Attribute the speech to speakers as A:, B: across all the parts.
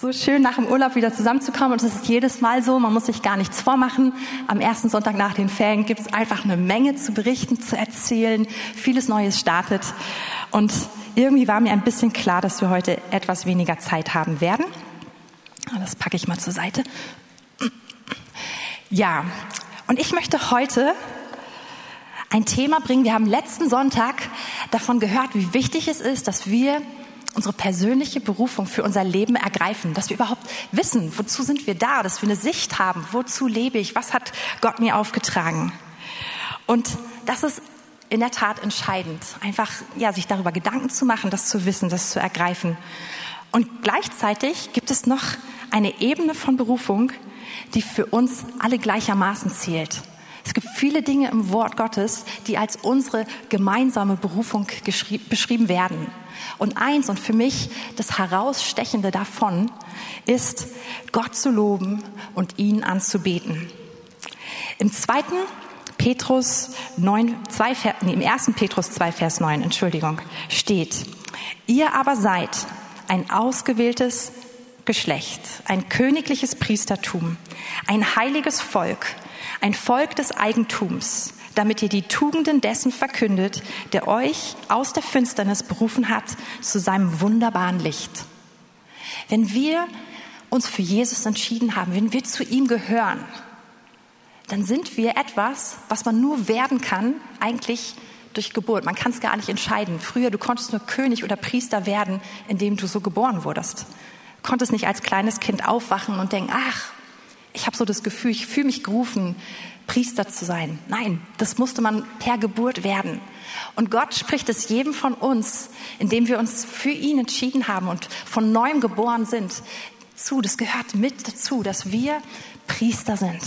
A: So schön nach dem Urlaub wieder zusammenzukommen und es ist jedes Mal so, man muss sich gar nichts vormachen. Am ersten Sonntag nach den Ferien gibt es einfach eine Menge zu berichten, zu erzählen, vieles Neues startet und irgendwie war mir ein bisschen klar, dass wir heute etwas weniger Zeit haben werden. Das packe ich mal zur Seite. Ja, und ich möchte heute ein Thema bringen. Wir haben letzten Sonntag davon gehört, wie wichtig es ist, dass wir unsere persönliche Berufung für unser Leben ergreifen, dass wir überhaupt wissen, wozu sind wir da, dass wir eine Sicht haben, wozu lebe ich, was hat Gott mir aufgetragen. Und das ist in der Tat entscheidend, einfach ja, sich darüber Gedanken zu machen, das zu wissen, das zu ergreifen. Und gleichzeitig gibt es noch eine Ebene von Berufung, die für uns alle gleichermaßen zählt. Es gibt viele Dinge im Wort Gottes, die als unsere gemeinsame Berufung beschrieben werden. Und eins und für mich das Herausstechende davon ist, Gott zu loben und ihn anzubeten. Im zweiten Petrus 9, 2, nee, im ersten Petrus 2, Vers 9, Entschuldigung, steht, ihr aber seid ein ausgewähltes Geschlecht, ein königliches Priestertum, ein heiliges Volk, ein Volk des Eigentums, damit ihr die Tugenden dessen verkündet, der euch aus der Finsternis berufen hat zu seinem wunderbaren Licht. Wenn wir uns für Jesus entschieden haben, wenn wir zu ihm gehören, dann sind wir etwas, was man nur werden kann, eigentlich durch Geburt. Man kann es gar nicht entscheiden. Früher, du konntest nur König oder Priester werden, indem du so geboren wurdest. Konntest nicht als kleines Kind aufwachen und denken, ach, ich habe so das Gefühl, ich fühle mich gerufen, Priester zu sein. Nein, das musste man per Geburt werden. Und Gott spricht es jedem von uns, indem wir uns für ihn entschieden haben und von neuem geboren sind, zu. Das gehört mit dazu, dass wir Priester sind,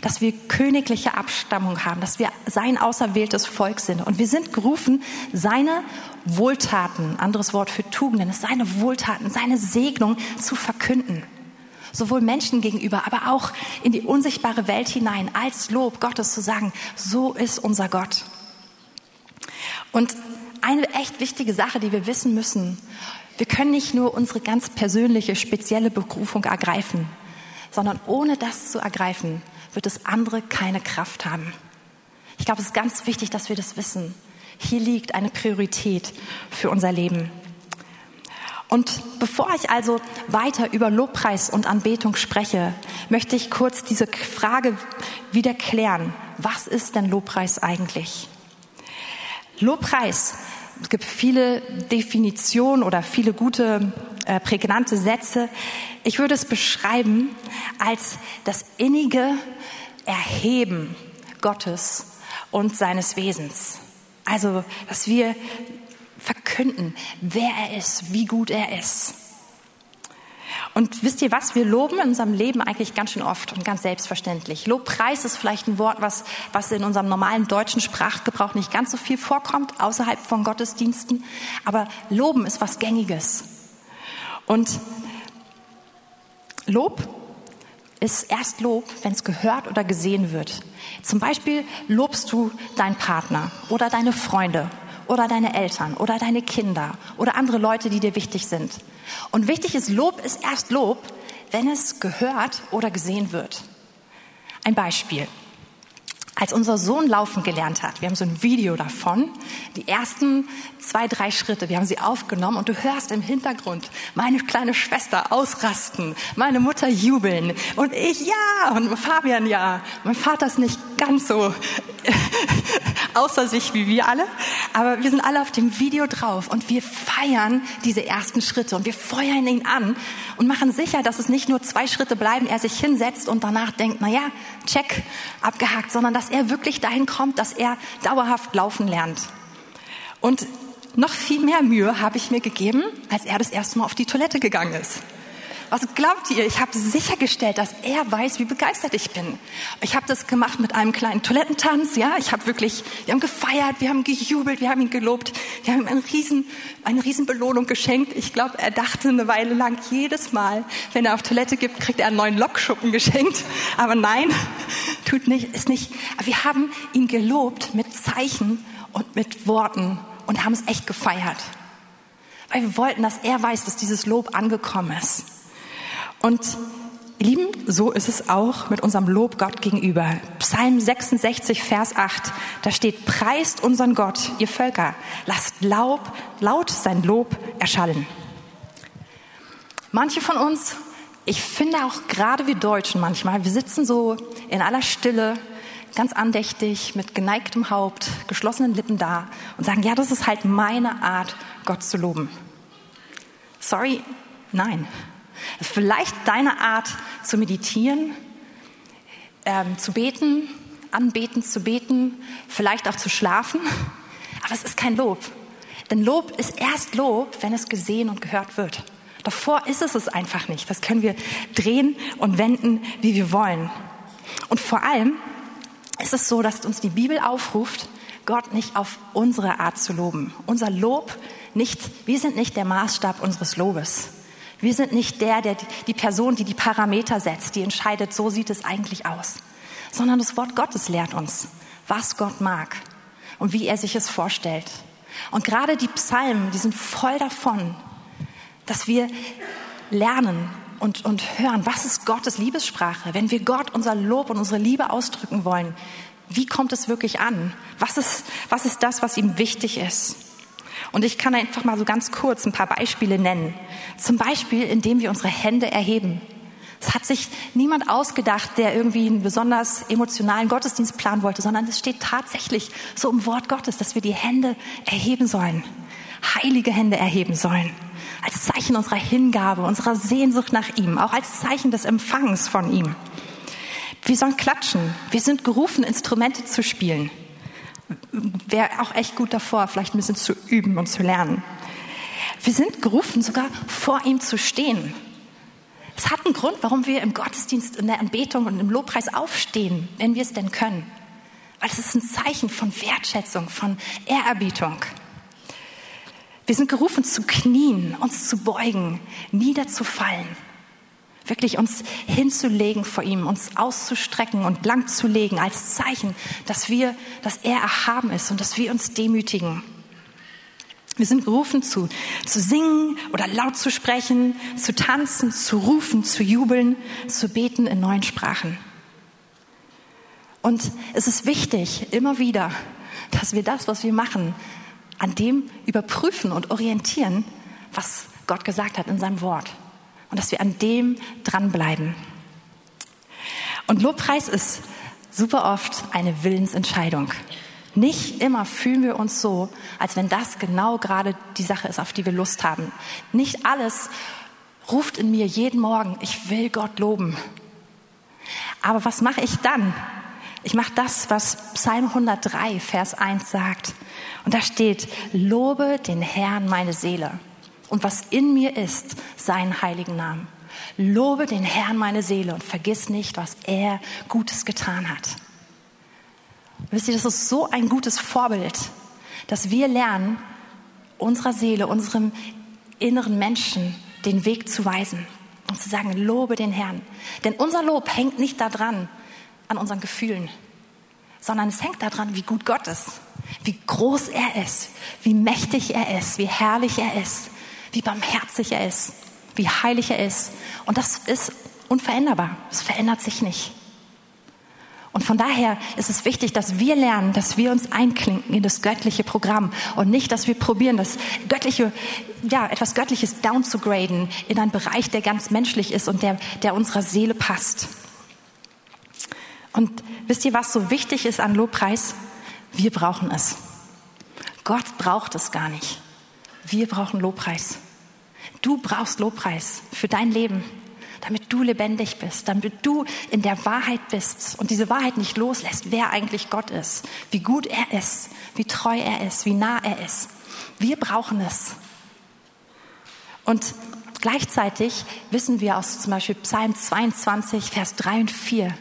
A: dass wir königliche Abstammung haben, dass wir sein auserwähltes Volk sind. Und wir sind gerufen, seine Wohltaten, anderes Wort für Tugenden, seine Wohltaten, seine Segnung zu verkünden sowohl Menschen gegenüber, aber auch in die unsichtbare Welt hinein, als Lob Gottes zu sagen, so ist unser Gott. Und eine echt wichtige Sache, die wir wissen müssen, wir können nicht nur unsere ganz persönliche, spezielle Berufung ergreifen, sondern ohne das zu ergreifen, wird es andere keine Kraft haben. Ich glaube, es ist ganz wichtig, dass wir das wissen. Hier liegt eine Priorität für unser Leben. Und bevor ich also weiter über Lobpreis und Anbetung spreche, möchte ich kurz diese Frage wieder klären. Was ist denn Lobpreis eigentlich? Lobpreis, es gibt viele Definitionen oder viele gute, äh, prägnante Sätze. Ich würde es beschreiben als das innige Erheben Gottes und seines Wesens. Also, dass wir verkünden, wer er ist, wie gut er ist. Und wisst ihr was? Wir loben in unserem Leben eigentlich ganz schön oft und ganz selbstverständlich. Lobpreis ist vielleicht ein Wort, was, was in unserem normalen deutschen Sprachgebrauch nicht ganz so viel vorkommt, außerhalb von Gottesdiensten. Aber Loben ist was Gängiges. Und Lob ist erst Lob, wenn es gehört oder gesehen wird. Zum Beispiel lobst du deinen Partner oder deine Freunde oder deine Eltern oder deine Kinder oder andere Leute, die dir wichtig sind. Und wichtig ist, Lob ist erst Lob, wenn es gehört oder gesehen wird. Ein Beispiel. Als unser Sohn laufen gelernt hat, wir haben so ein Video davon, die ersten zwei, drei Schritte, wir haben sie aufgenommen und du hörst im Hintergrund meine kleine Schwester ausrasten, meine Mutter jubeln und ich ja und Fabian ja. Mein Vater ist nicht ganz so außer sich wie wir alle, aber wir sind alle auf dem Video drauf und wir feiern diese ersten Schritte und wir feuern ihn an und machen sicher, dass es nicht nur zwei Schritte bleiben, er sich hinsetzt und danach denkt, na ja, check, abgehakt, sondern dass er wirklich dahin kommt, dass er dauerhaft laufen lernt. Und noch viel mehr Mühe habe ich mir gegeben, als er das erste Mal auf die Toilette gegangen ist. Was glaubt ihr? Ich habe sichergestellt, dass er weiß, wie begeistert ich bin. Ich habe das gemacht mit einem kleinen Toilettentanz. Ja, ich habe wirklich, wir haben gefeiert, wir haben gejubelt, wir haben ihn gelobt, wir haben ihm einen riesen, eine riesen Belohnung geschenkt. Ich glaube, er dachte eine Weile lang jedes Mal, wenn er auf Toilette gibt, kriegt er einen neuen Lokschuppen geschenkt. Aber nein, tut nicht, ist nicht. Aber wir haben ihn gelobt mit Zeichen und mit Worten und haben es echt gefeiert. Weil wir wollten, dass er weiß, dass dieses Lob angekommen ist. Und ihr Lieben, so ist es auch mit unserem Lob Gott gegenüber. Psalm 66, Vers 8, da steht, preist unseren Gott, ihr Völker, lasst laut, laut sein Lob erschallen. Manche von uns, ich finde auch gerade wir Deutschen manchmal, wir sitzen so in aller Stille, ganz andächtig, mit geneigtem Haupt, geschlossenen Lippen da und sagen, ja, das ist halt meine Art, Gott zu loben. Sorry, nein. Vielleicht deine Art zu meditieren, ähm, zu beten, anbeten, zu beten, vielleicht auch zu schlafen, aber es ist kein Lob. Denn Lob ist erst Lob, wenn es gesehen und gehört wird. Davor ist es es einfach nicht. Das können wir drehen und wenden, wie wir wollen. Und vor allem ist es so, dass uns die Bibel aufruft, Gott nicht auf unsere Art zu loben. Unser Lob nicht, wir sind nicht der Maßstab unseres Lobes. Wir sind nicht der, der die Person, die die Parameter setzt, die entscheidet, so sieht es eigentlich aus, sondern das Wort Gottes lehrt uns, was Gott mag und wie er sich es vorstellt. Und gerade die Psalmen, die sind voll davon, dass wir lernen und, und hören, was ist Gottes Liebessprache? Wenn wir Gott unser Lob und unsere Liebe ausdrücken wollen, wie kommt es wirklich an? Was ist, was ist das, was ihm wichtig ist? Und ich kann einfach mal so ganz kurz ein paar Beispiele nennen. Zum Beispiel, indem wir unsere Hände erheben. Es hat sich niemand ausgedacht, der irgendwie einen besonders emotionalen Gottesdienst planen wollte, sondern es steht tatsächlich so im Wort Gottes, dass wir die Hände erheben sollen, heilige Hände erheben sollen als Zeichen unserer Hingabe, unserer Sehnsucht nach ihm, auch als Zeichen des Empfangs von ihm. Wir sollen klatschen. Wir sind gerufen, Instrumente zu spielen. Wäre auch echt gut davor, vielleicht ein bisschen zu üben und zu lernen. Wir sind gerufen, sogar vor ihm zu stehen. Es hat einen Grund, warum wir im Gottesdienst, in der Anbetung und im Lobpreis aufstehen, wenn wir es denn können. Weil es ist ein Zeichen von Wertschätzung, von Ehrerbietung. Wir sind gerufen zu knien, uns zu beugen, niederzufallen, wirklich uns hinzulegen vor ihm, uns auszustrecken und blank zu legen als Zeichen, dass wir, dass er erhaben ist und dass wir uns demütigen. Wir sind gerufen zu, zu singen oder laut zu sprechen, zu tanzen, zu rufen, zu jubeln, zu beten in neuen Sprachen. Und es ist wichtig, immer wieder, dass wir das, was wir machen, an dem überprüfen und orientieren, was Gott gesagt hat in seinem Wort. Und dass wir an dem dranbleiben. Und Lobpreis ist super oft eine Willensentscheidung. Nicht immer fühlen wir uns so, als wenn das genau gerade die Sache ist, auf die wir Lust haben. Nicht alles ruft in mir jeden Morgen, ich will Gott loben. Aber was mache ich dann? Ich mache das, was Psalm 103, Vers 1 sagt. Und da steht, lobe den Herrn meine Seele und was in mir ist, seinen heiligen Namen. Lobe den Herrn meine Seele und vergiss nicht, was er Gutes getan hat. Wisst ihr, das ist so ein gutes Vorbild, dass wir lernen, unserer Seele, unserem inneren Menschen den Weg zu weisen und zu sagen, lobe den Herrn. Denn unser Lob hängt nicht daran, an unseren Gefühlen, sondern es hängt daran, wie gut Gott ist wie groß er ist, wie mächtig er ist, wie herrlich er ist, wie barmherzig er ist, wie heilig er ist. Und das ist unveränderbar. Es verändert sich nicht. Und von daher ist es wichtig, dass wir lernen, dass wir uns einklinken in das göttliche Programm und nicht, dass wir probieren, das göttliche, ja, etwas Göttliches downzugraden in einen Bereich, der ganz menschlich ist und der, der unserer Seele passt. Und wisst ihr, was so wichtig ist an Lobpreis? Wir brauchen es. Gott braucht es gar nicht. Wir brauchen Lobpreis. Du brauchst Lobpreis für dein Leben, damit du lebendig bist, damit du in der Wahrheit bist und diese Wahrheit nicht loslässt, wer eigentlich Gott ist, wie gut er ist, wie treu er ist, wie nah er ist. Wir brauchen es. Und gleichzeitig wissen wir aus zum Beispiel Psalm 22, Vers 3 und 4,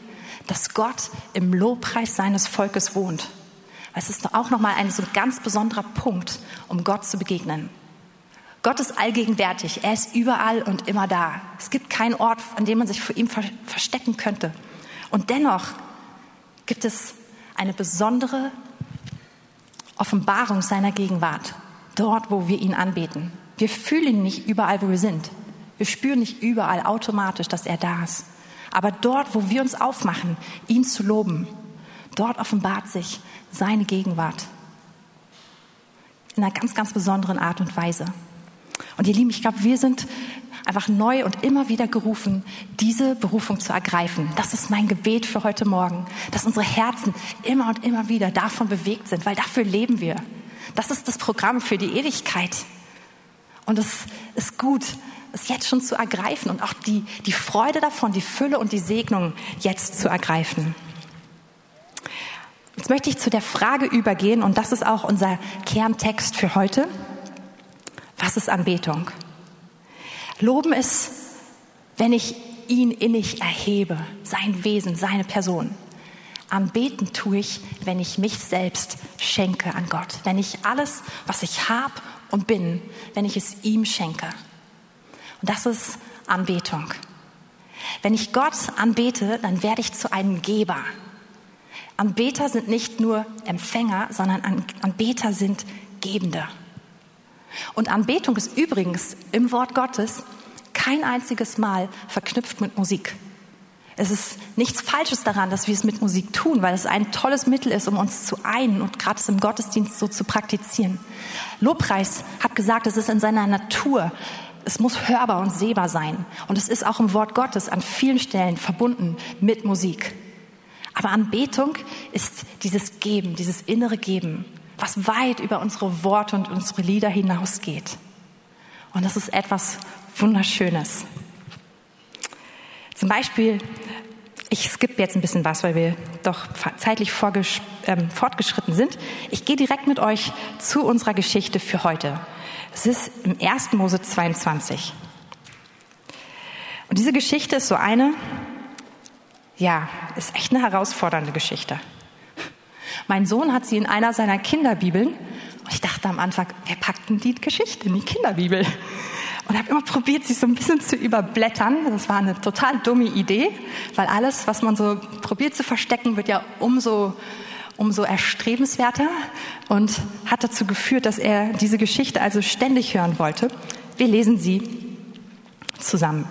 A: dass Gott im Lobpreis seines Volkes wohnt. Es ist auch nochmal ein so ganz besonderer Punkt, um Gott zu begegnen. Gott ist allgegenwärtig. Er ist überall und immer da. Es gibt keinen Ort, an dem man sich vor ihm verstecken könnte. Und dennoch gibt es eine besondere Offenbarung seiner Gegenwart. Dort, wo wir ihn anbeten. Wir fühlen ihn nicht überall, wo wir sind. Wir spüren nicht überall automatisch, dass er da ist. Aber dort, wo wir uns aufmachen, ihn zu loben, dort offenbart sich seine Gegenwart. In einer ganz, ganz besonderen Art und Weise. Und ihr Lieben, ich glaube, wir sind einfach neu und immer wieder gerufen, diese Berufung zu ergreifen. Das ist mein Gebet für heute Morgen, dass unsere Herzen immer und immer wieder davon bewegt sind, weil dafür leben wir. Das ist das Programm für die Ewigkeit. Und es ist gut, es jetzt schon zu ergreifen und auch die, die Freude davon, die Fülle und die Segnung jetzt zu ergreifen. Jetzt möchte ich zu der Frage übergehen, und das ist auch unser Kerntext für heute. Was ist Anbetung? Loben ist, wenn ich ihn innig erhebe, sein Wesen, seine Person. Anbeten tue ich, wenn ich mich selbst schenke an Gott, wenn ich alles, was ich habe und bin, wenn ich es ihm schenke. Und das ist Anbetung. Wenn ich Gott anbete, dann werde ich zu einem Geber. Anbeter sind nicht nur Empfänger, sondern Anbeter sind Gebende. Und Anbetung ist übrigens im Wort Gottes kein einziges Mal verknüpft mit Musik. Es ist nichts Falsches daran, dass wir es mit Musik tun, weil es ein tolles Mittel ist, um uns zu einen und gerade im Gottesdienst so zu praktizieren. Lobpreis hat gesagt, es ist in seiner Natur. Es muss hörbar und sehbar sein. Und es ist auch im Wort Gottes an vielen Stellen verbunden mit Musik. Aber Anbetung ist dieses Geben, dieses innere Geben was weit über unsere Worte und unsere Lieder hinausgeht. Und das ist etwas Wunderschönes. Zum Beispiel, ich skippe jetzt ein bisschen was, weil wir doch zeitlich ähm, fortgeschritten sind. Ich gehe direkt mit euch zu unserer Geschichte für heute. Es ist im 1. Mose 22. Und diese Geschichte ist so eine, ja, ist echt eine herausfordernde Geschichte. Mein Sohn hat sie in einer seiner Kinderbibeln. Und ich dachte am Anfang, wer packt denn die Geschichte in die Kinderbibel? Und habe immer probiert, sie so ein bisschen zu überblättern. Das war eine total dumme Idee, weil alles, was man so probiert zu verstecken, wird ja umso, umso erstrebenswerter und hat dazu geführt, dass er diese Geschichte also ständig hören wollte. Wir lesen sie zusammen.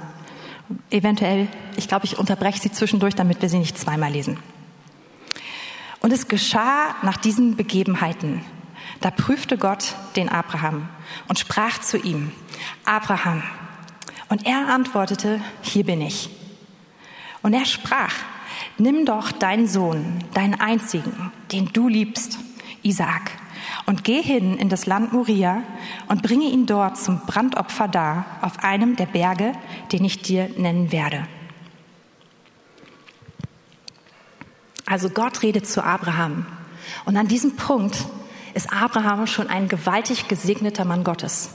A: Eventuell, ich glaube, ich unterbreche sie zwischendurch, damit wir sie nicht zweimal lesen. Und es geschah nach diesen Begebenheiten. Da prüfte Gott den Abraham und sprach zu ihm, Abraham. Und er antwortete, hier bin ich. Und er sprach, nimm doch deinen Sohn, deinen einzigen, den du liebst, Isaak, und geh hin in das Land Moria und bringe ihn dort zum Brandopfer dar auf einem der Berge, den ich dir nennen werde. Also Gott redet zu Abraham. Und an diesem Punkt ist Abraham schon ein gewaltig gesegneter Mann Gottes.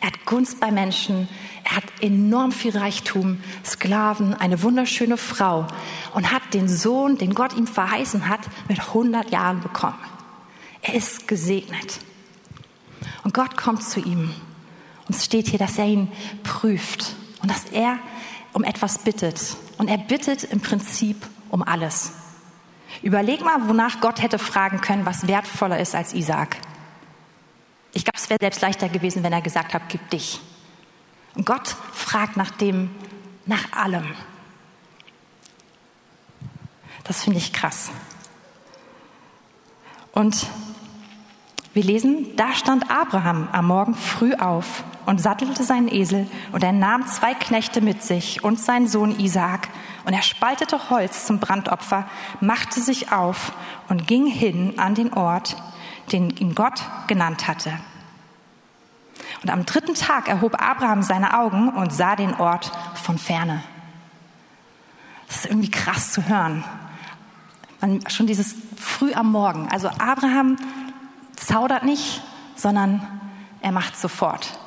A: Er hat Gunst bei Menschen, er hat enorm viel Reichtum, Sklaven, eine wunderschöne Frau und hat den Sohn, den Gott ihm verheißen hat, mit 100 Jahren bekommen. Er ist gesegnet. Und Gott kommt zu ihm. Und es steht hier, dass er ihn prüft und dass er um etwas bittet. Und er bittet im Prinzip um alles. Überleg mal, wonach Gott hätte fragen können, was wertvoller ist als Isaac. Ich glaube, es wäre selbst leichter gewesen, wenn er gesagt hat, gib dich. Und Gott fragt nach dem, nach allem. Das finde ich krass. Und wir lesen, da stand Abraham am Morgen früh auf und sattelte seinen Esel und er nahm zwei Knechte mit sich und seinen Sohn Isaak und er spaltete Holz zum Brandopfer, machte sich auf und ging hin an den Ort, den ihn Gott genannt hatte. Und am dritten Tag erhob Abraham seine Augen und sah den Ort von ferne. Das ist irgendwie krass zu hören. Man, schon dieses früh am Morgen. Also Abraham zaudert nicht, sondern er macht sofort.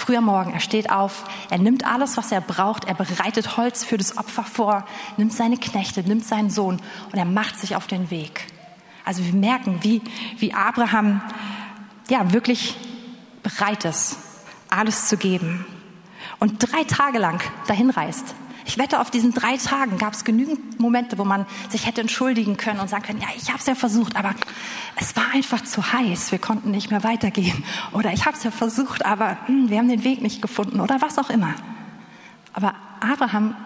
A: Früh Morgen, er steht auf, er nimmt alles, was er braucht, er bereitet Holz für das Opfer vor, nimmt seine Knechte, nimmt seinen Sohn und er macht sich auf den Weg. Also wir merken, wie, wie Abraham ja wirklich bereit ist, alles zu geben. Und drei Tage lang dahin reist. Ich wette, auf diesen drei Tagen gab es genügend Momente, wo man sich hätte entschuldigen können und sagen können, ja, ich habe es ja versucht, aber es war einfach zu heiß, wir konnten nicht mehr weitergehen. Oder ich habe es ja versucht, aber hm, wir haben den Weg nicht gefunden oder was auch immer. Aber Abraham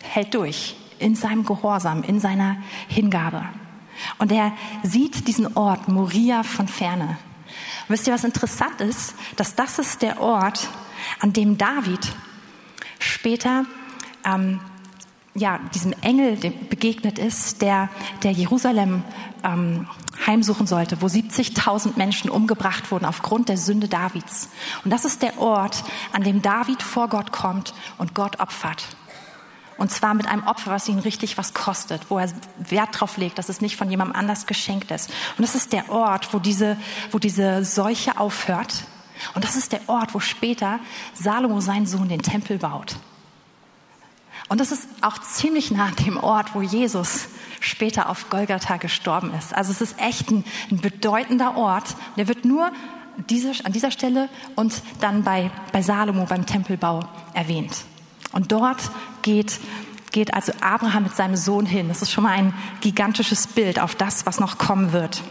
A: hält durch in seinem Gehorsam, in seiner Hingabe. Und er sieht diesen Ort Moria von ferne. Und wisst ihr, was interessant ist? Dass das ist der Ort, an dem David später ähm, ja, diesem Engel begegnet ist, der, der Jerusalem ähm, heimsuchen sollte, wo 70.000 Menschen umgebracht wurden aufgrund der Sünde Davids. Und das ist der Ort, an dem David vor Gott kommt und Gott opfert. Und zwar mit einem Opfer, was ihn richtig was kostet, wo er Wert drauf legt, dass es nicht von jemandem anders geschenkt ist. Und das ist der Ort, wo diese, wo diese Seuche aufhört. Und das ist der Ort, wo später Salomo seinen Sohn den Tempel baut. Und das ist auch ziemlich nah an dem Ort, wo Jesus später auf Golgatha gestorben ist. Also es ist echt ein, ein bedeutender Ort. Der wird nur diese, an dieser Stelle und dann bei, bei Salomo beim Tempelbau erwähnt. Und dort geht, geht also Abraham mit seinem Sohn hin. Das ist schon mal ein gigantisches Bild auf das, was noch kommen wird.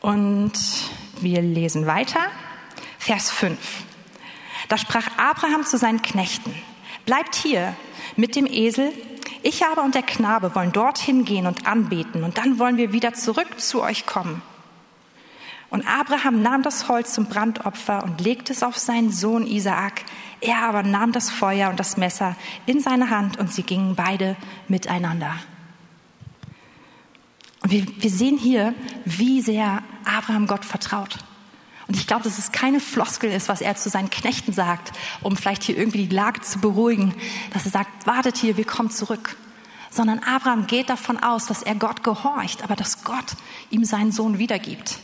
A: Und wir lesen weiter. Vers 5. Da sprach Abraham zu seinen Knechten. Bleibt hier mit dem Esel. Ich aber und der Knabe wollen dorthin gehen und anbeten und dann wollen wir wieder zurück zu euch kommen. Und Abraham nahm das Holz zum Brandopfer und legte es auf seinen Sohn Isaak. Er aber nahm das Feuer und das Messer in seine Hand und sie gingen beide miteinander. Und wir, wir sehen hier, wie sehr Abraham Gott vertraut. Und ich glaube, dass es keine Floskel ist, was er zu seinen Knechten sagt, um vielleicht hier irgendwie die Lage zu beruhigen, dass er sagt, wartet hier, wir kommen zurück. Sondern Abraham geht davon aus, dass er Gott gehorcht, aber dass Gott ihm seinen Sohn wiedergibt.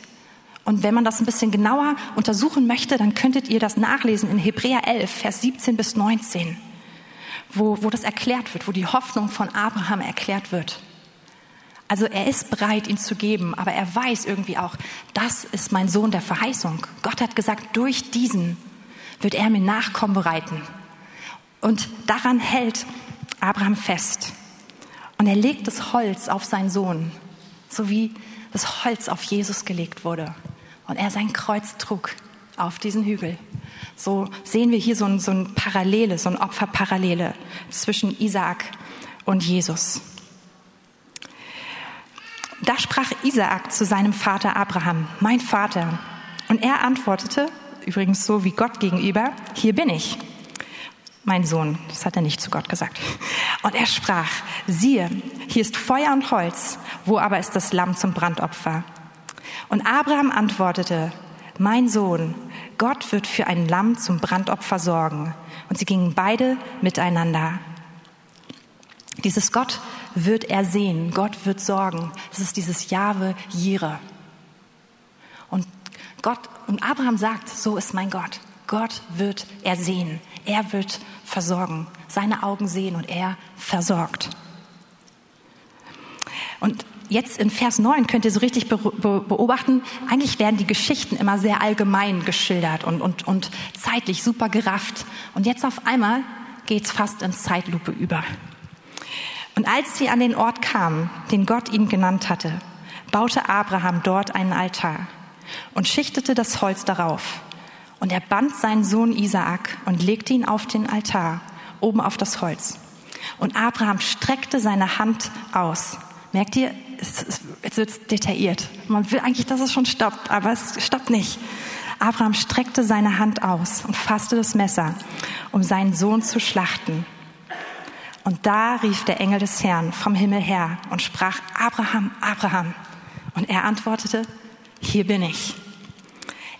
A: Und wenn man das ein bisschen genauer untersuchen möchte, dann könntet ihr das nachlesen in Hebräer 11, Vers 17 bis 19, wo, wo das erklärt wird, wo die Hoffnung von Abraham erklärt wird. Also er ist bereit, ihn zu geben, aber er weiß irgendwie auch, das ist mein Sohn der Verheißung. Gott hat gesagt, durch diesen wird er mir Nachkommen bereiten. Und daran hält Abraham fest. Und er legt das Holz auf seinen Sohn, so wie das Holz auf Jesus gelegt wurde. Und er sein Kreuz trug auf diesen Hügel. So sehen wir hier so ein, so ein Parallele, so ein Opferparallele zwischen Isaak und Jesus. Da sprach Isaak zu seinem Vater Abraham, mein Vater. Und er antwortete, übrigens so wie Gott gegenüber, hier bin ich. Mein Sohn, das hat er nicht zu Gott gesagt. Und er sprach, siehe, hier ist Feuer und Holz, wo aber ist das Lamm zum Brandopfer? Und Abraham antwortete, mein Sohn, Gott wird für ein Lamm zum Brandopfer sorgen. Und sie gingen beide miteinander. Dieses Gott wird er sehen, Gott wird sorgen. Das ist dieses Jahwe Jire. Und Gott, und Abraham sagt, so ist mein Gott. Gott wird er sehen. Er wird versorgen. Seine Augen sehen und er versorgt. Und jetzt in Vers 9 könnt ihr so richtig beobachten, eigentlich werden die Geschichten immer sehr allgemein geschildert und, und, und zeitlich super gerafft. Und jetzt auf einmal geht's fast ins Zeitlupe über. Und als sie an den Ort kamen, den Gott ihnen genannt hatte, baute Abraham dort einen Altar und schichtete das Holz darauf. Und er band seinen Sohn Isaak und legte ihn auf den Altar, oben auf das Holz. Und Abraham streckte seine Hand aus. Merkt ihr, jetzt wird detailliert. Man will eigentlich, dass es schon stoppt, aber es stoppt nicht. Abraham streckte seine Hand aus und fasste das Messer, um seinen Sohn zu schlachten. Und da rief der Engel des Herrn vom Himmel her und sprach, Abraham, Abraham. Und er antwortete, hier bin ich.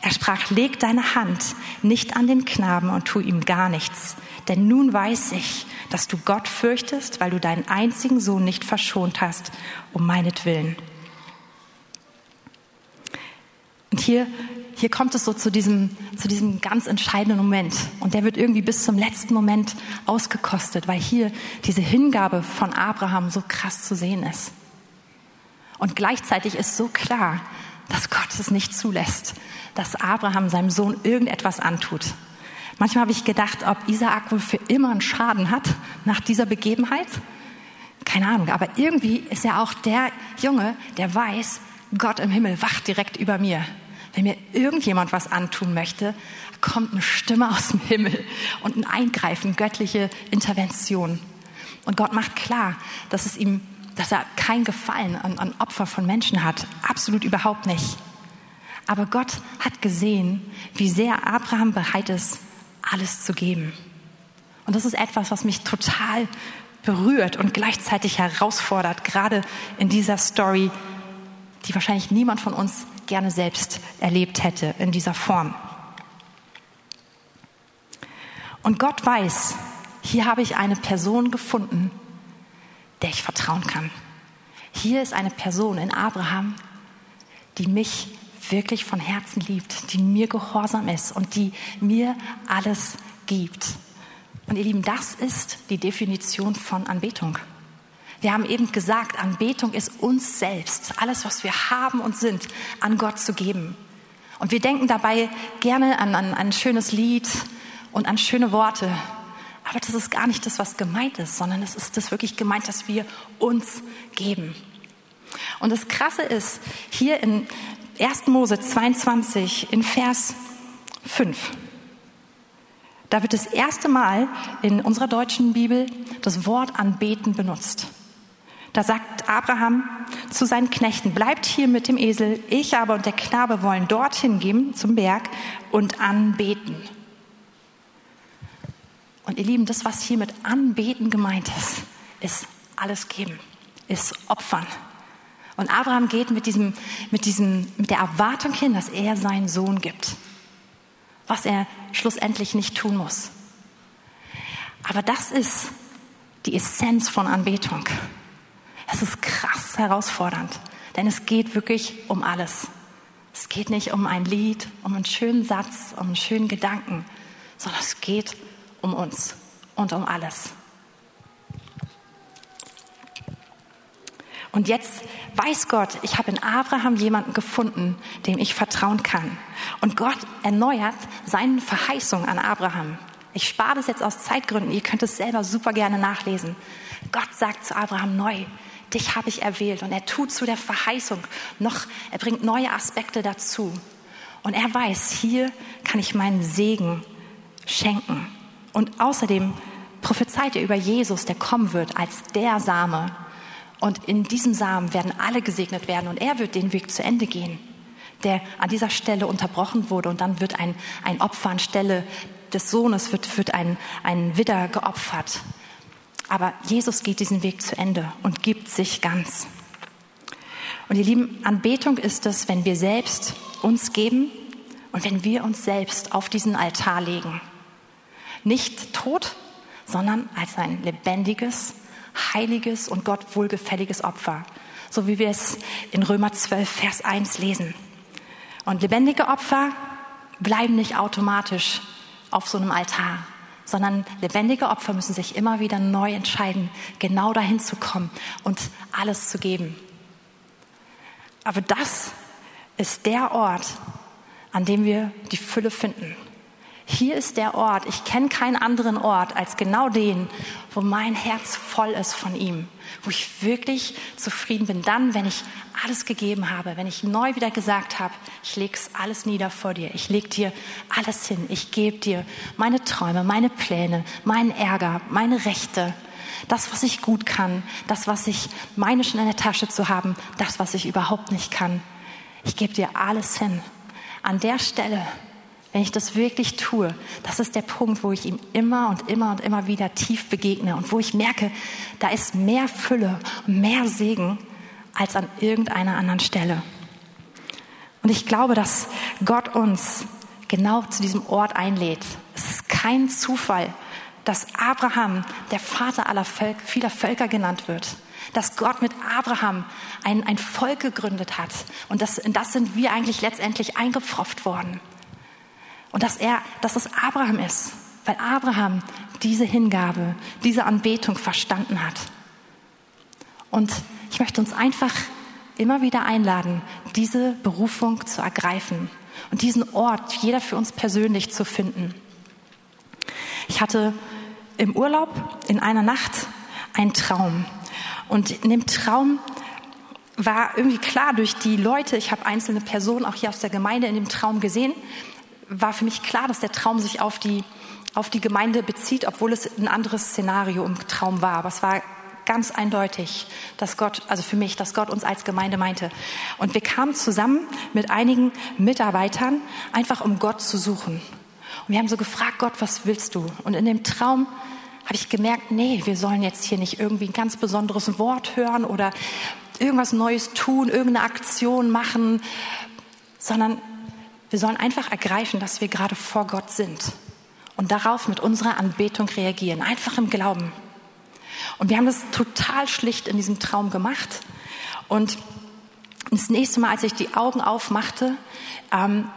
A: Er sprach, leg deine Hand nicht an den Knaben und tu ihm gar nichts. Denn nun weiß ich, dass du Gott fürchtest, weil du deinen einzigen Sohn nicht verschont hast, um meinetwillen. Und hier hier kommt es so zu diesem, zu diesem ganz entscheidenden Moment. Und der wird irgendwie bis zum letzten Moment ausgekostet, weil hier diese Hingabe von Abraham so krass zu sehen ist. Und gleichzeitig ist so klar, dass Gott es nicht zulässt, dass Abraham seinem Sohn irgendetwas antut. Manchmal habe ich gedacht, ob Isaak wohl für immer einen Schaden hat nach dieser Begebenheit. Keine Ahnung, aber irgendwie ist er auch der Junge, der weiß, Gott im Himmel wacht direkt über mir wenn mir irgendjemand was antun möchte, kommt eine Stimme aus dem Himmel und ein Eingreifen, göttliche Intervention. Und Gott macht klar, dass es ihm, dass er kein Gefallen an, an Opfer von Menschen hat. Absolut überhaupt nicht. Aber Gott hat gesehen, wie sehr Abraham bereit ist, alles zu geben. Und das ist etwas, was mich total berührt und gleichzeitig herausfordert, gerade in dieser Story, die wahrscheinlich niemand von uns gerne selbst erlebt hätte in dieser Form. Und Gott weiß, hier habe ich eine Person gefunden, der ich vertrauen kann. Hier ist eine Person in Abraham, die mich wirklich von Herzen liebt, die mir gehorsam ist und die mir alles gibt. Und ihr Lieben, das ist die Definition von Anbetung. Wir haben eben gesagt, Anbetung ist uns selbst, alles, was wir haben und sind, an Gott zu geben. Und wir denken dabei gerne an, an, ein schönes Lied und an schöne Worte. Aber das ist gar nicht das, was gemeint ist, sondern es ist das wirklich gemeint, dass wir uns geben. Und das Krasse ist, hier in 1. Mose 22 in Vers 5, da wird das erste Mal in unserer deutschen Bibel das Wort anbeten benutzt. Da sagt Abraham zu seinen Knechten, bleibt hier mit dem Esel, ich aber und der Knabe wollen dorthin gehen zum Berg und anbeten. Und ihr Lieben, das, was hier mit anbeten gemeint ist, ist alles geben, ist opfern. Und Abraham geht mit, diesem, mit, diesem, mit der Erwartung hin, dass er seinen Sohn gibt was er schlussendlich nicht tun muss. Aber das ist die Essenz von Anbetung. Es ist krass herausfordernd, denn es geht wirklich um alles. Es geht nicht um ein Lied, um einen schönen Satz, um einen schönen Gedanken, sondern es geht um uns und um alles. Und jetzt weiß Gott, ich habe in Abraham jemanden gefunden, dem ich vertrauen kann. Und Gott erneuert seine Verheißung an Abraham. Ich spare das jetzt aus Zeitgründen, ihr könnt es selber super gerne nachlesen. Gott sagt zu Abraham neu, dich habe ich erwählt und er tut zu der Verheißung noch, er bringt neue Aspekte dazu. Und er weiß, hier kann ich meinen Segen schenken. Und außerdem prophezeit er über Jesus, der kommen wird als der Same, und in diesem Samen werden alle gesegnet werden und er wird den Weg zu Ende gehen, der an dieser Stelle unterbrochen wurde. Und dann wird ein, ein Opfer anstelle des Sohnes, wird, wird ein, ein Widder geopfert. Aber Jesus geht diesen Weg zu Ende und gibt sich ganz. Und ihr Lieben, Anbetung ist es, wenn wir selbst uns geben und wenn wir uns selbst auf diesen Altar legen. Nicht tot, sondern als ein lebendiges, heiliges und Gott wohlgefälliges Opfer, so wie wir es in Römer 12, Vers 1 lesen. Und lebendige Opfer bleiben nicht automatisch auf so einem Altar, sondern lebendige Opfer müssen sich immer wieder neu entscheiden, genau dahin zu kommen und alles zu geben. Aber das ist der Ort, an dem wir die Fülle finden hier ist der Ort, ich kenne keinen anderen Ort als genau den, wo mein Herz voll ist von ihm, wo ich wirklich zufrieden bin. Dann, wenn ich alles gegeben habe, wenn ich neu wieder gesagt habe, ich lege es alles nieder vor dir, ich lege dir alles hin, ich gebe dir meine Träume, meine Pläne, meinen Ärger, meine Rechte, das, was ich gut kann, das, was ich meine schon in der Tasche zu haben, das, was ich überhaupt nicht kann. Ich gebe dir alles hin. An der Stelle wenn ich das wirklich tue, das ist der Punkt, wo ich ihm immer und immer und immer wieder tief begegne und wo ich merke, da ist mehr Fülle, mehr Segen als an irgendeiner anderen Stelle. Und ich glaube, dass Gott uns genau zu diesem Ort einlädt. Es ist kein Zufall, dass Abraham der Vater aller Völker, vieler Völker genannt wird. Dass Gott mit Abraham ein, ein Volk gegründet hat. Und das, in das sind wir eigentlich letztendlich eingepfropft worden. Und dass er, dass es Abraham ist, weil Abraham diese Hingabe, diese Anbetung verstanden hat. Und ich möchte uns einfach immer wieder einladen, diese Berufung zu ergreifen und diesen Ort, jeder für uns persönlich zu finden. Ich hatte im Urlaub in einer Nacht einen Traum. Und in dem Traum war irgendwie klar durch die Leute, ich habe einzelne Personen auch hier aus der Gemeinde in dem Traum gesehen, war für mich klar, dass der Traum sich auf die, auf die Gemeinde bezieht, obwohl es ein anderes Szenario im Traum war. Aber es war ganz eindeutig, dass Gott, also für mich, dass Gott uns als Gemeinde meinte. Und wir kamen zusammen mit einigen Mitarbeitern, einfach um Gott zu suchen. Und wir haben so gefragt, Gott, was willst du? Und in dem Traum habe ich gemerkt, nee, wir sollen jetzt hier nicht irgendwie ein ganz besonderes Wort hören oder irgendwas Neues tun, irgendeine Aktion machen, sondern wir sollen einfach ergreifen, dass wir gerade vor Gott sind und darauf mit unserer Anbetung reagieren, einfach im Glauben. Und wir haben das total schlicht in diesem Traum gemacht. Und das nächste Mal, als ich die Augen aufmachte, ähm,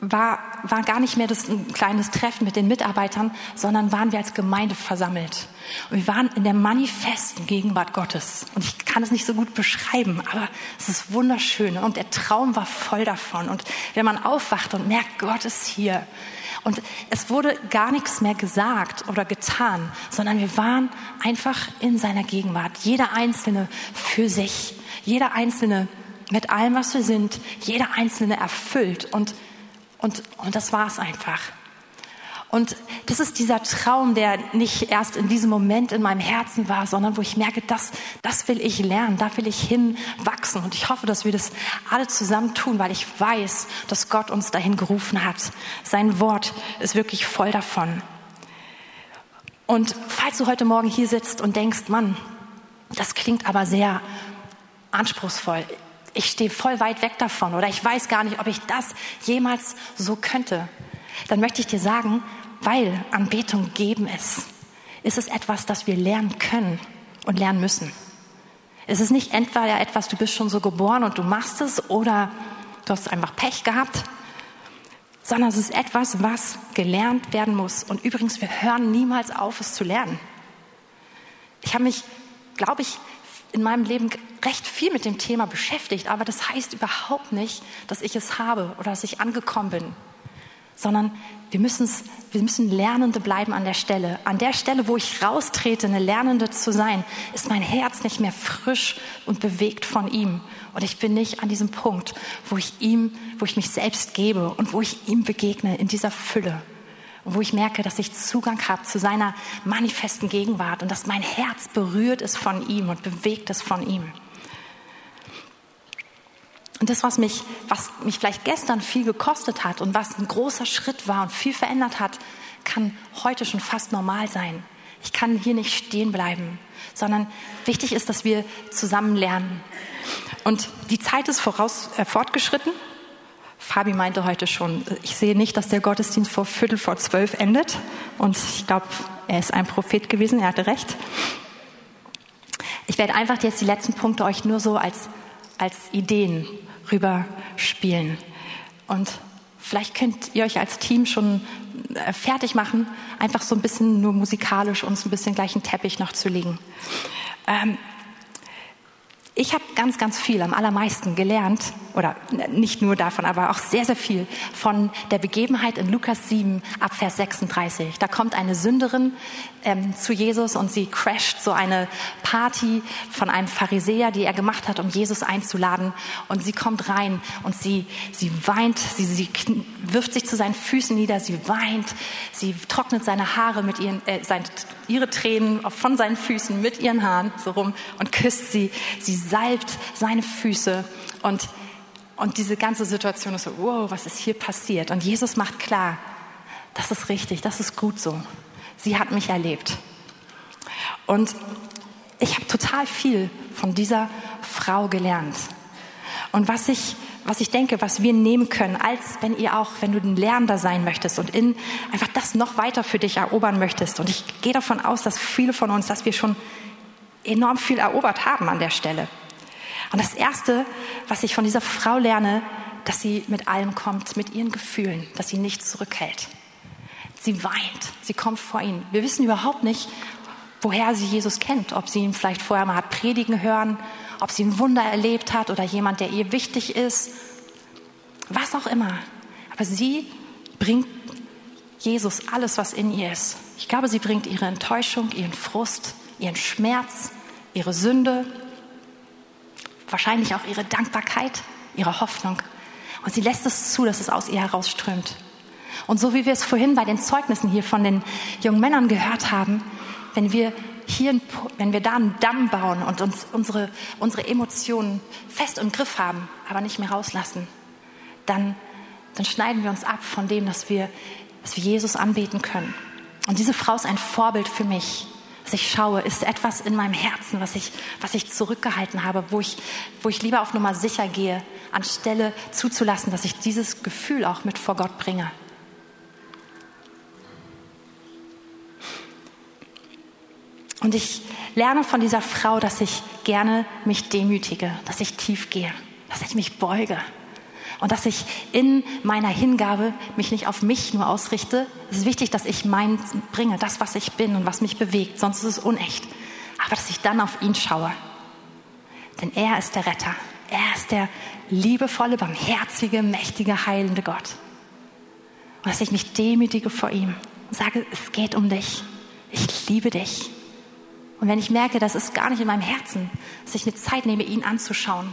A: war, war gar nicht mehr das ein kleines Treffen mit den Mitarbeitern, sondern waren wir als Gemeinde versammelt. Und wir waren in der manifesten Gegenwart Gottes. Und ich kann es nicht so gut beschreiben, aber es ist wunderschön. Und der Traum war voll davon. Und wenn man aufwacht und merkt, Gott ist hier. Und es wurde gar nichts mehr gesagt oder getan, sondern wir waren einfach in seiner Gegenwart. Jeder Einzelne für sich. Jeder Einzelne mit allem, was wir sind. Jeder Einzelne erfüllt. Und und, und das war es einfach. Und das ist dieser Traum, der nicht erst in diesem Moment in meinem Herzen war, sondern wo ich merke, das, das will ich lernen, da will ich hinwachsen. Und ich hoffe, dass wir das alle zusammen tun, weil ich weiß, dass Gott uns dahin gerufen hat. Sein Wort ist wirklich voll davon. Und falls du heute Morgen hier sitzt und denkst, Mann, das klingt aber sehr anspruchsvoll ich stehe voll weit weg davon oder ich weiß gar nicht, ob ich das jemals so könnte, dann möchte ich dir sagen, weil Anbetung geben ist, ist es etwas, das wir lernen können und lernen müssen. Es ist nicht entweder etwas, du bist schon so geboren und du machst es oder du hast einfach Pech gehabt, sondern es ist etwas, was gelernt werden muss. Und übrigens, wir hören niemals auf, es zu lernen. Ich habe mich, glaube ich, in meinem Leben recht viel mit dem Thema beschäftigt, aber das heißt überhaupt nicht, dass ich es habe oder dass ich angekommen bin, sondern wir, wir müssen Lernende bleiben an der Stelle. An der Stelle, wo ich raustrete, eine Lernende zu sein, ist mein Herz nicht mehr frisch und bewegt von ihm. Und ich bin nicht an diesem Punkt, wo ich ihm, wo ich mich selbst gebe und wo ich ihm begegne in dieser Fülle wo ich merke, dass ich Zugang habe zu seiner manifesten Gegenwart und dass mein Herz berührt ist von ihm und bewegt ist von ihm. Und das, was mich, was mich vielleicht gestern viel gekostet hat und was ein großer Schritt war und viel verändert hat, kann heute schon fast normal sein. Ich kann hier nicht stehen bleiben, sondern wichtig ist, dass wir zusammen lernen. Und die Zeit ist voraus, äh, fortgeschritten Fabi meinte heute schon, ich sehe nicht, dass der Gottesdienst vor Viertel vor zwölf endet. Und ich glaube, er ist ein Prophet gewesen, er hatte recht. Ich werde einfach jetzt die letzten Punkte euch nur so als, als Ideen rüberspielen. Und vielleicht könnt ihr euch als Team schon äh, fertig machen, einfach so ein bisschen nur musikalisch uns ein bisschen gleich einen Teppich noch zu legen. Ähm, ich habe ganz, ganz viel, am allermeisten gelernt, oder nicht nur davon, aber auch sehr, sehr viel von der Begebenheit in Lukas 7 ab Vers 36. Da kommt eine Sünderin ähm, zu Jesus und sie crasht so eine Party von einem Pharisäer, die er gemacht hat, um Jesus einzuladen. Und sie kommt rein und sie, sie weint, sie, sie wirft sich zu seinen Füßen nieder, sie weint, sie trocknet seine Haare mit ihren, äh, seine, ihre Tränen von seinen Füßen mit ihren Haaren so rum und küsst sie. Sie salbt seine Füße und und diese ganze Situation ist so, wow, was ist hier passiert? Und Jesus macht klar, das ist richtig, das ist gut so. Sie hat mich erlebt. Und ich habe total viel von dieser Frau gelernt. Und was ich, was ich denke, was wir nehmen können, als wenn ihr auch, wenn du ein Lernender sein möchtest und in einfach das noch weiter für dich erobern möchtest. Und ich gehe davon aus, dass viele von uns, dass wir schon enorm viel erobert haben an der Stelle. Und das Erste, was ich von dieser Frau lerne, dass sie mit allem kommt, mit ihren Gefühlen, dass sie nichts zurückhält. Sie weint, sie kommt vor ihn. Wir wissen überhaupt nicht, woher sie Jesus kennt, ob sie ihn vielleicht vorher mal hat predigen hören, ob sie ein Wunder erlebt hat oder jemand, der ihr wichtig ist, was auch immer. Aber sie bringt Jesus alles, was in ihr ist. Ich glaube, sie bringt ihre Enttäuschung, ihren Frust, ihren Schmerz, ihre Sünde, wahrscheinlich auch ihre Dankbarkeit, ihre Hoffnung. Und sie lässt es zu, dass es aus ihr herausströmt. Und so wie wir es vorhin bei den Zeugnissen hier von den jungen Männern gehört haben, wenn wir hier, wenn wir da einen Damm bauen und uns unsere, unsere Emotionen fest im Griff haben, aber nicht mehr rauslassen, dann, dann schneiden wir uns ab von dem, dass wir, dass wir Jesus anbeten können. Und diese Frau ist ein Vorbild für mich. Was ich schaue, ist etwas in meinem Herzen, was ich, was ich zurückgehalten habe, wo ich, wo ich lieber auf Nummer sicher gehe, anstelle zuzulassen, dass ich dieses Gefühl auch mit vor Gott bringe. Und ich lerne von dieser Frau, dass ich gerne mich demütige, dass ich tief gehe, dass ich mich beuge und dass ich in meiner Hingabe mich nicht auf mich nur ausrichte. Es ist wichtig, dass ich mein bringe, das, was ich bin und was mich bewegt, sonst ist es unecht. Aber dass ich dann auf ihn schaue. Denn er ist der Retter. Er ist der liebevolle, barmherzige, mächtige, heilende Gott. Und dass ich mich demütige vor ihm und sage, es geht um dich. Ich liebe dich. Und wenn ich merke, das ist gar nicht in meinem Herzen, dass ich eine Zeit nehme, ihn anzuschauen.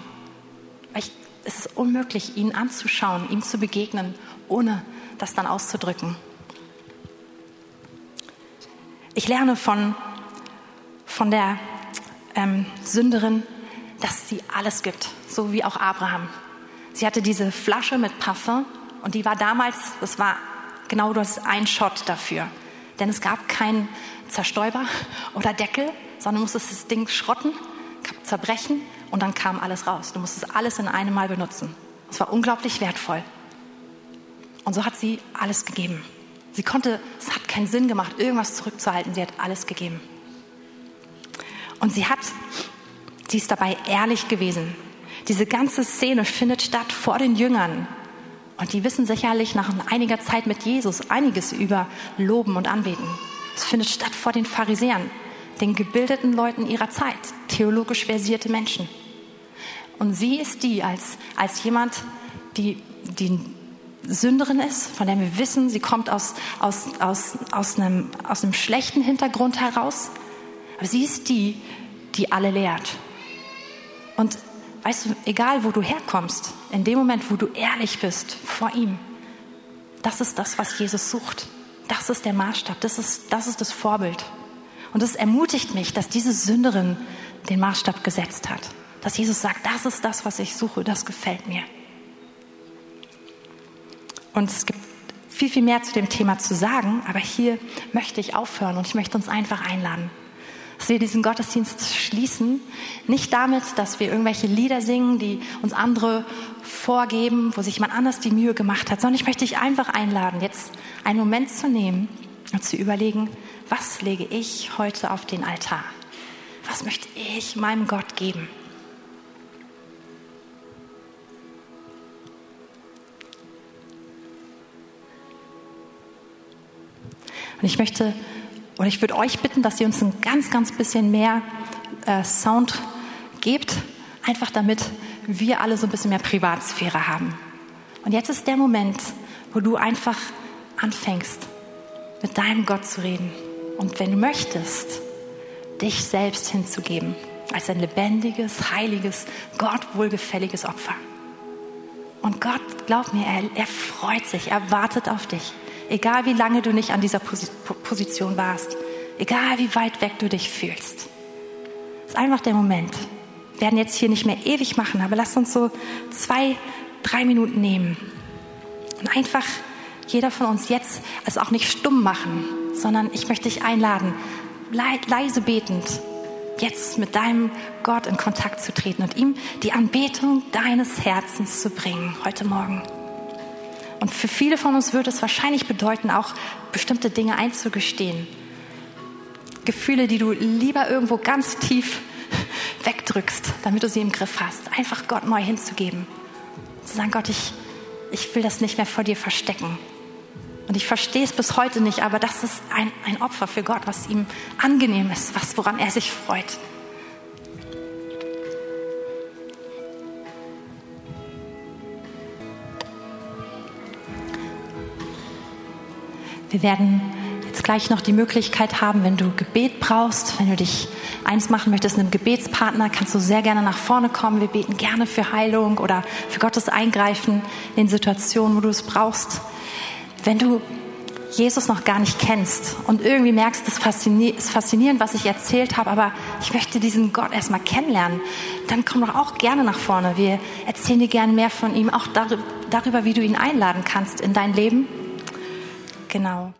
A: Weil ich, es ist unmöglich, ihn anzuschauen, ihm zu begegnen, ohne das dann auszudrücken. Ich lerne von, von der ähm, Sünderin, dass sie alles gibt, so wie auch Abraham. Sie hatte diese Flasche mit Parfum und die war damals, das war genau das ein Shot dafür. Denn es gab keinen Zerstäuber oder Deckel, sondern du musstest das Ding schrotten, zerbrechen und dann kam alles raus. Du musstest alles in einem Mal benutzen. Es war unglaublich wertvoll. Und so hat sie alles gegeben. Sie konnte, es hat keinen Sinn gemacht, irgendwas zurückzuhalten. Sie hat alles gegeben. Und sie hat, sie ist dabei ehrlich gewesen. Diese ganze Szene findet statt vor den Jüngern. Und die wissen sicherlich nach einiger Zeit mit Jesus einiges über Loben und Anbeten. Es findet statt vor den Pharisäern, den gebildeten Leuten ihrer Zeit, theologisch versierte Menschen. Und sie ist die, als, als jemand, die, die Sünderin ist, von der wir wissen, sie kommt aus, aus, aus, aus, einem, aus einem schlechten Hintergrund heraus. Aber sie ist die, die alle lehrt. Und weißt du, egal wo du herkommst, in dem Moment, wo du ehrlich bist vor ihm, das ist das, was Jesus sucht. Das ist der Maßstab, das ist, das ist das Vorbild. Und es ermutigt mich, dass diese Sünderin den Maßstab gesetzt hat. Dass Jesus sagt, das ist das, was ich suche, das gefällt mir. Und es gibt viel, viel mehr zu dem Thema zu sagen, aber hier möchte ich aufhören und ich möchte uns einfach einladen, dass wir diesen Gottesdienst schließen, nicht damit, dass wir irgendwelche Lieder singen, die uns andere vorgeben, wo sich jemand anders die Mühe gemacht hat, sondern ich möchte dich einfach einladen, jetzt einen Moment zu nehmen und zu überlegen, was lege ich heute auf den Altar? Was möchte ich meinem Gott geben? Und ich möchte, oder ich würde euch bitten, dass ihr uns ein ganz, ganz bisschen mehr äh, Sound gebt, einfach damit wir alle so ein bisschen mehr Privatsphäre haben. Und jetzt ist der Moment, wo du einfach anfängst, mit deinem Gott zu reden. Und wenn du möchtest, dich selbst hinzugeben als ein lebendiges, heiliges, Gott wohlgefälliges Opfer. Und Gott, glaub mir, er, er freut sich, er wartet auf dich. Egal wie lange du nicht an dieser Position warst, egal wie weit weg du dich fühlst. Das ist einfach der Moment. Wir werden jetzt hier nicht mehr ewig machen, aber lass uns so zwei, drei Minuten nehmen und einfach jeder von uns jetzt es auch nicht stumm machen, sondern ich möchte dich einladen, leise betend, jetzt mit deinem Gott in Kontakt zu treten und ihm die Anbetung deines Herzens zu bringen heute Morgen. Und für viele von uns würde es wahrscheinlich bedeuten, auch bestimmte Dinge einzugestehen. Gefühle, die du lieber irgendwo ganz tief wegdrückst, damit du sie im Griff hast. Einfach Gott neu hinzugeben. Zu sagen, Gott, ich, ich will das nicht mehr vor dir verstecken. Und ich verstehe es bis heute nicht, aber das ist ein, ein Opfer für Gott, was ihm angenehm ist, was, woran er sich freut. Wir werden jetzt gleich noch die Möglichkeit haben, wenn du Gebet brauchst, wenn du dich eins machen möchtest, einem Gebetspartner, kannst du sehr gerne nach vorne kommen. Wir beten gerne für Heilung oder für Gottes Eingreifen in Situationen, wo du es brauchst. Wenn du Jesus noch gar nicht kennst und irgendwie merkst, das ist faszinierend, was ich erzählt habe, aber ich möchte diesen Gott erstmal kennenlernen, dann komm doch auch gerne nach vorne. Wir erzählen dir gerne mehr von ihm, auch darüber, wie du ihn einladen kannst in dein Leben. Genau.